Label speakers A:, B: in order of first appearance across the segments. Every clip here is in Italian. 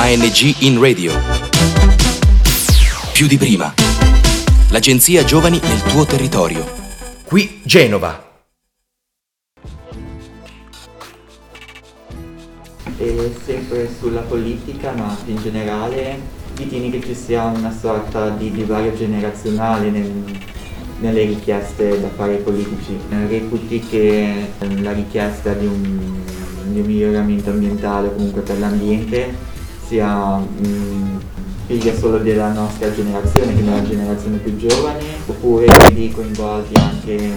A: ANG in radio. Più di prima. L'agenzia Giovani nel tuo territorio.
B: Qui Genova.
C: E sempre sulla politica, ma in generale, ritieni che ci sia una sorta di divario generazionale nel, nelle richieste da fare ai politici? Reputi che la richiesta di un, di un miglioramento ambientale o comunque per l'ambiente sia mh, figlia solo della nostra generazione, quindi della generazione più giovane, oppure vedi coinvolti anche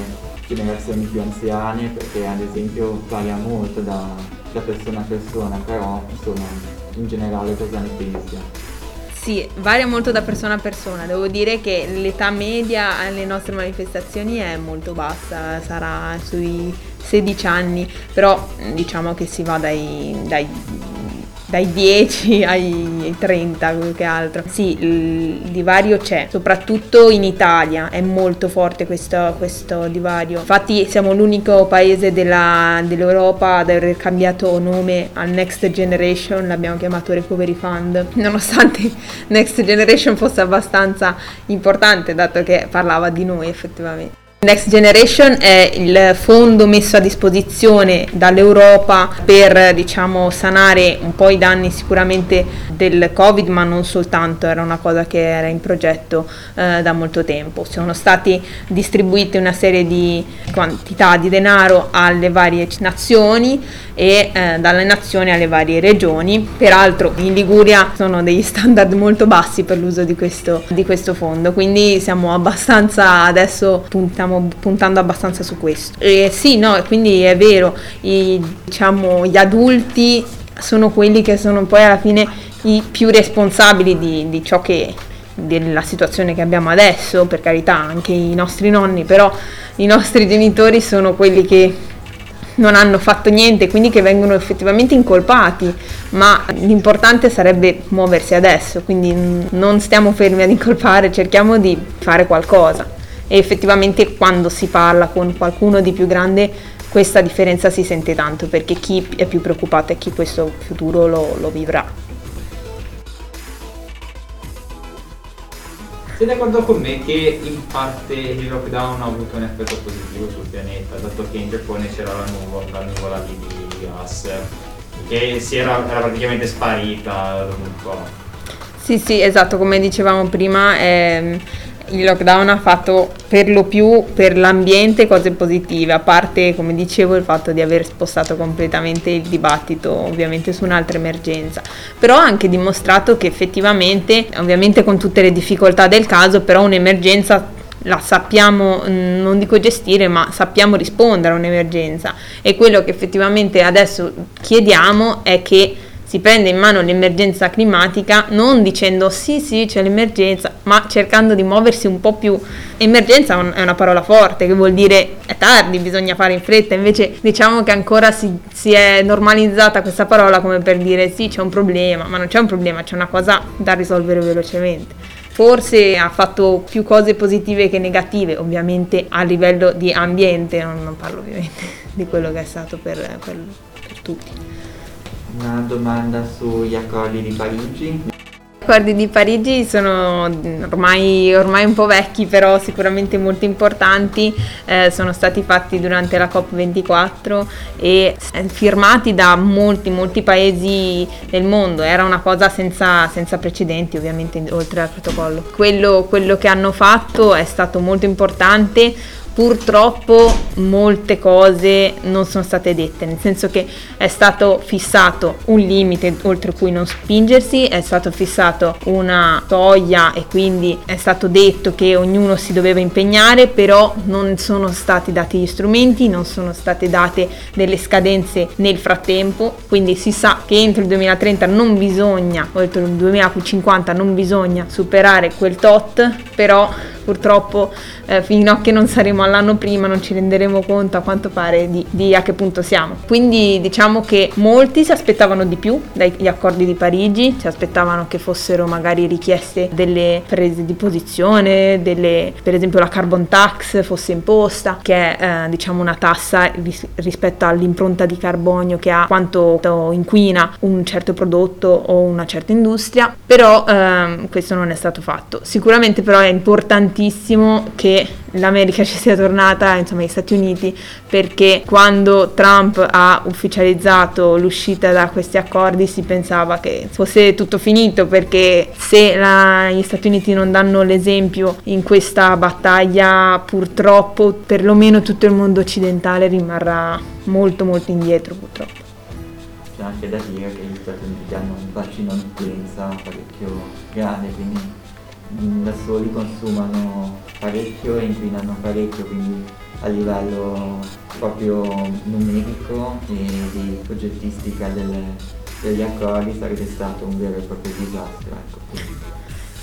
C: generazioni più anziane, perché ad esempio varia molto da, da persona a persona, però insomma in generale cosa ne pensi?
D: Sì, varia molto da persona a persona. Devo dire che l'età media alle nostre manifestazioni è molto bassa, sarà sui 16 anni, però diciamo che si va dai, dai dai 10 ai 30 più che altro. Sì, il divario c'è, soprattutto in Italia è molto forte questo, questo divario. Infatti siamo l'unico paese della, dell'Europa ad aver cambiato nome al Next Generation, l'abbiamo chiamato Recovery Fund, nonostante Next Generation fosse abbastanza importante dato che parlava di noi effettivamente. Next Generation è il fondo messo a disposizione dall'Europa per diciamo, sanare un po' i danni sicuramente del Covid, ma non soltanto, era una cosa che era in progetto eh, da molto tempo. Sono stati distribuite una serie di quantità di denaro alle varie nazioni e eh, dalle nazioni alle varie regioni. Peraltro in Liguria sono degli standard molto bassi per l'uso di questo, di questo fondo, quindi siamo abbastanza adesso puntiamo stiamo puntando abbastanza su questo. E sì, no, quindi è vero, i, diciamo, gli adulti sono quelli che sono poi alla fine i più responsabili di, di ciò che della situazione che abbiamo adesso, per carità anche i nostri nonni, però i nostri genitori sono quelli che non hanno fatto niente, quindi che vengono effettivamente incolpati, ma l'importante sarebbe muoversi adesso, quindi non stiamo fermi ad incolpare, cerchiamo di fare qualcosa e effettivamente quando si parla con qualcuno di più grande questa differenza si sente tanto perché chi è più preoccupato e chi questo futuro lo, lo vivrà.
E: Sei d'accordo con me che in parte il lockdown ha avuto un effetto positivo sul pianeta, dato che in Giappone c'era la nuvola, la nuvola di, di gas, che si era, era praticamente sparita dopo un po'.
D: Sì, sì, esatto, come dicevamo prima, ehm, il lockdown ha fatto per lo più per l'ambiente cose positive, a parte come dicevo il fatto di aver spostato completamente il dibattito ovviamente su un'altra emergenza, però ha anche dimostrato che effettivamente, ovviamente con tutte le difficoltà del caso, però un'emergenza la sappiamo, mm, non dico gestire, ma sappiamo rispondere a un'emergenza. E quello che effettivamente adesso chiediamo è che si prende in mano l'emergenza climatica non dicendo sì sì c'è l'emergenza, ma cercando di muoversi un po' più. Emergenza è una parola forte che vuol dire è tardi, bisogna fare in fretta, invece diciamo che ancora si, si è normalizzata questa parola come per dire sì c'è un problema, ma non c'è un problema, c'è una cosa da risolvere velocemente. Forse ha fatto più cose positive che negative, ovviamente a livello di ambiente, non, parlo ovviamente di quello che è stato per, per, per tutti
C: una domanda sugli accordi di Parigi.
D: Gli accordi di Parigi sono ormai, ormai, un po' vecchi, però sicuramente molto importanti, eh, sono stati fatti durante la COP24 e eh, firmati da molti, molti paesi del mondo, era una cosa senza, senza precedenti ovviamente oltre al protocollo. Quello, quello che hanno fatto è stato molto importante purtroppo molte cose non sono state dette, nel senso che è stato fissato un limite oltre cui non spingersi, è stato fissato una soglia e quindi è stato detto che ognuno si doveva impegnare, però non sono stati dati gli strumenti, non sono state date delle scadenze nel frattempo, quindi si sa che entro il 2030 non bisogna, o entro il 2050 non bisogna superare quel tot, però purtroppo eh, fino a che non saremo all'anno prima non ci renderemo conto a quanto pare di, di a che punto siamo. Quindi diciamo che molti si aspettavano di più dagli accordi di Parigi, si aspettavano che fossero magari richieste delle prese di posizione, delle, per esempio la carbon tax fosse imposta, che è eh, diciamo una tassa ris- rispetto all'impronta di carbonio che ha quanto inquina un certo prodotto o una certa industria, però ehm, questo non è stato fatto. Sicuramente però è importantissimo che l'America ci sia tornata, insomma gli Stati Uniti, perché quando Trump ha ufficializzato l'uscita da questi accordi si pensava che fosse tutto finito, perché se la, gli Stati Uniti non danno l'esempio in questa battaglia, purtroppo perlomeno tutto il mondo occidentale rimarrà molto molto indietro purtroppo.
C: C'è anche da dire che gli Stati Uniti hanno un bacino di utenza parecchio grande, quindi da soli consumano parecchio e inquinano parecchio, quindi a livello proprio numerico e di progettistica delle, degli accordi sarebbe stato un vero e proprio disastro. Ecco.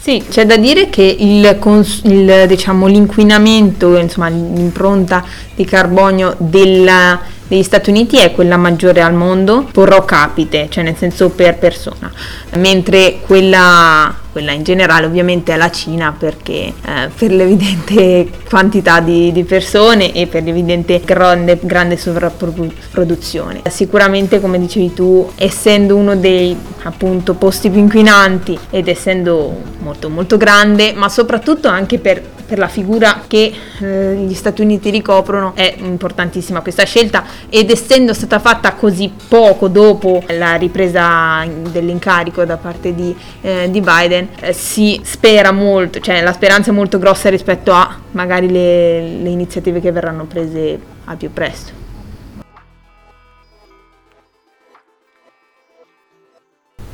D: Sì, c'è da dire che il, cons- il, diciamo, l'inquinamento, insomma, l'impronta di carbonio della, degli Stati Uniti è quella maggiore al mondo, pro capite, cioè nel senso per persona, mentre quella quella in generale ovviamente è la Cina perché eh, per l'evidente quantità di, di, persone e per l'evidente grande, grande sovrapproduzione. Sicuramente come dicevi tu, essendo uno dei appunto posti più inquinanti ed essendo molto molto grande, ma soprattutto anche per per la figura che eh, gli Stati Uniti ricoprono è importantissima questa scelta ed essendo stata fatta così poco dopo la ripresa dell'incarico da parte di, eh, di Biden eh, si spera molto, cioè la speranza è molto grossa rispetto a magari le, le iniziative che verranno prese al più presto.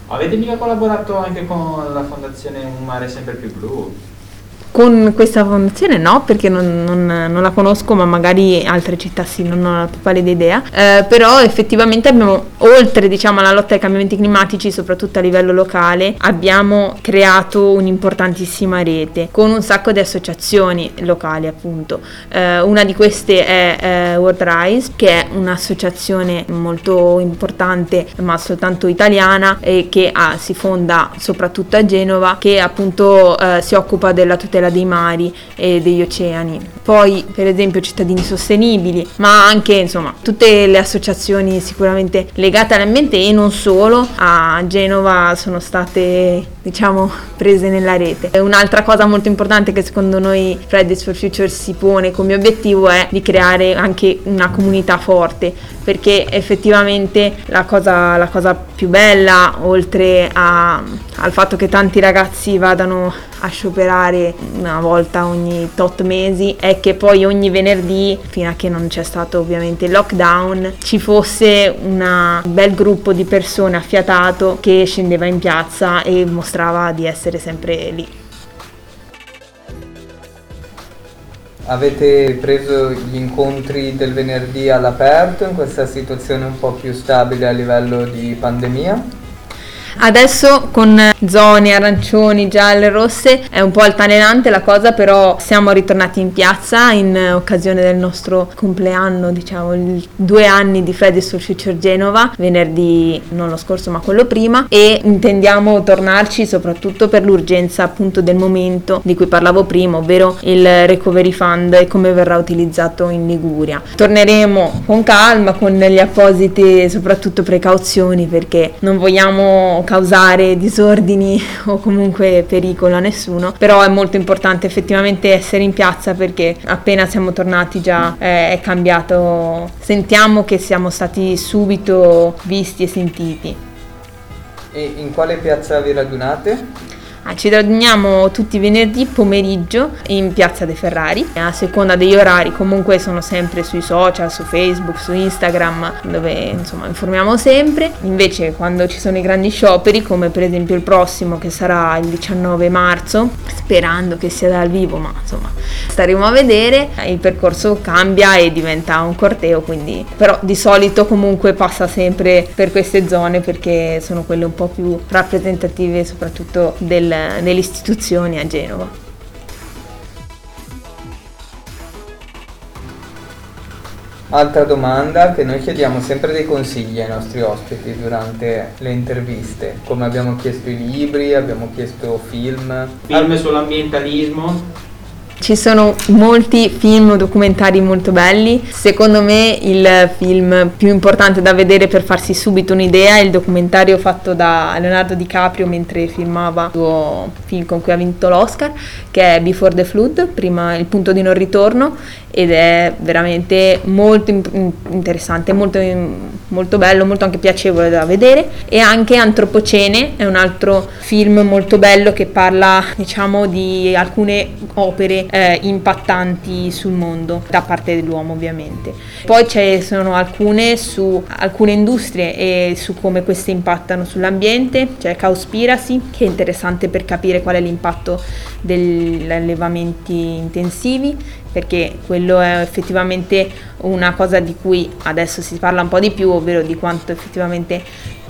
E: Avete mica collaborato anche con la fondazione Un mare sempre più blu?
D: Con questa fondazione no, perché non, non, non, la conosco, ma magari altre città sì, non ho la più pallida idea. Eh, però effettivamente abbiamo, oltre diciamo, alla lotta ai cambiamenti climatici, soprattutto a livello locale, abbiamo creato un'importantissima rete con un sacco di associazioni locali, appunto. Eh, una di queste è eh, World Rise, che è un'associazione molto importante, ma soltanto italiana, e che ha, si fonda soprattutto a Genova, che appunto eh, si occupa della tutela tutela dei mari e degli oceani. Poi, per esempio, cittadini sostenibili, ma anche insomma tutte le associazioni sicuramente legate all'ambiente e non solo a Genova sono state diciamo prese nella rete. Un'altra cosa molto importante che secondo noi Fridays for Future si pone come obiettivo è di creare anche una comunità forte perché effettivamente la cosa, la cosa più bella oltre a, al fatto che tanti ragazzi vadano a scioperare una volta ogni tot mesi è che poi ogni venerdì, fino a che non c'è stato ovviamente il lockdown, ci fosse un bel gruppo di persone affiatato che scendeva in piazza e mostrava di essere sempre lì.
F: Avete preso gli incontri del venerdì all'aperto in questa situazione un po' più stabile a livello di pandemia?
D: Adesso con zone arancioni, gialle, rosse è un po' altalenante la cosa, però siamo ritornati in piazza in occasione del nostro compleanno, diciamo, due anni di Fridays for Future Genova, venerdì non lo scorso ma quello prima, e intendiamo tornarci soprattutto per l'urgenza appunto del momento di cui parlavo prima, ovvero il Recovery Fund e come verrà utilizzato in Liguria. Torneremo con calma, con le apposite soprattutto precauzioni perché non vogliamo causare disordini o comunque pericolo a nessuno, però è molto importante effettivamente essere in piazza perché appena siamo tornati già eh, è cambiato, sentiamo che siamo stati subito visti e sentiti.
F: E in quale piazza vi radunate?
D: Ah, ci riuniamo tutti i venerdì pomeriggio in Piazza dei Ferrari, a seconda degli orari comunque sono sempre sui social, su Facebook, su Instagram, dove insomma informiamo sempre. Invece quando ci sono i grandi scioperi, come per esempio il prossimo che sarà il 19 marzo, sperando che sia dal vivo, ma insomma staremo a vedere, il percorso cambia e diventa un corteo, quindi però di solito comunque passa sempre per queste zone perché sono quelle un po' più rappresentative soprattutto del nelle istituzioni a Genova.
F: Altra domanda che noi chiediamo sempre dei consigli ai nostri ospiti durante le interviste, come abbiamo chiesto i libri, abbiamo chiesto film.
E: Film sull'ambientalismo,
D: ci sono molti film o documentari molto belli. Secondo me il film più importante da vedere per farsi subito un'idea è il documentario fatto da Leonardo DiCaprio mentre filmava il suo film con cui ha vinto l'Oscar, che è Before the Flood, prima il punto di non ritorno, ed è veramente molto in- interessante, molto, molto bello, molto anche piacevole da vedere. E anche Antropocene è un altro film molto bello che parla, diciamo, di alcune opere eh, impattanti sul mondo da parte dell'uomo ovviamente. Poi ci sono alcune su alcune industrie e su come queste impattano sull'ambiente, c'è Cowspiracy che è interessante per capire qual è l'impatto degli allevamenti intensivi perché quello è effettivamente una cosa di cui adesso si parla un po' di più, ovvero di quanto effettivamente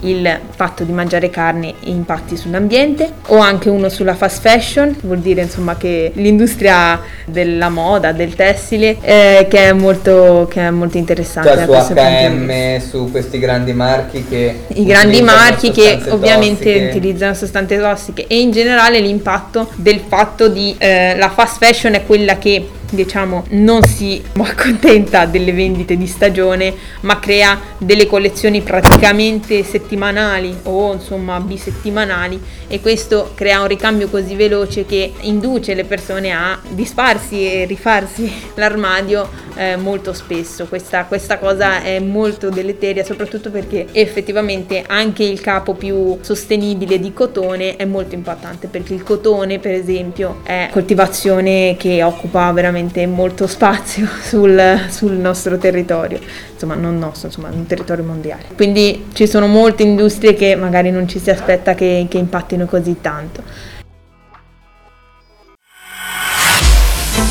D: il fatto di mangiare carne impatti sull'ambiente o anche uno sulla fast fashion, vuol dire insomma che l'industria della moda, del tessile, eh, che, è molto, che è molto interessante.
F: Cioè su H&M, su questi grandi marchi che...
D: I grandi marchi che ovviamente
F: tossiche.
D: utilizzano sostanze tossiche e in generale l'impatto del fatto di eh, la fast fashion è quella che diciamo non si accontenta delle vendite di stagione ma crea delle collezioni praticamente settimanali o insomma bisettimanali e questo crea un ricambio così veloce che induce le persone a disfarsi e rifarsi l'armadio eh, molto spesso. Questa, questa cosa è molto deleteria soprattutto perché effettivamente anche il capo più sostenibile di cotone è molto importante perché il cotone per esempio è coltivazione che occupa veramente molto spazio sul, sul nostro territorio insomma non nostro insomma un territorio mondiale quindi ci sono molte industrie che magari non ci si aspetta che, che impattino così tanto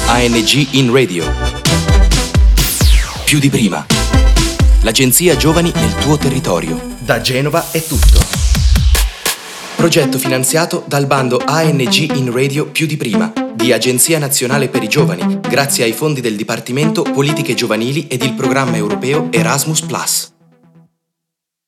A: ANG in radio. Più di prima. L'agenzia Giovani nel tuo territorio.
B: Da Genova è tutto.
A: Progetto finanziato dal bando ANG in radio più di prima di Agenzia Nazionale per i Giovani, grazie ai fondi del Dipartimento Politiche Giovanili ed il programma europeo Erasmus ⁇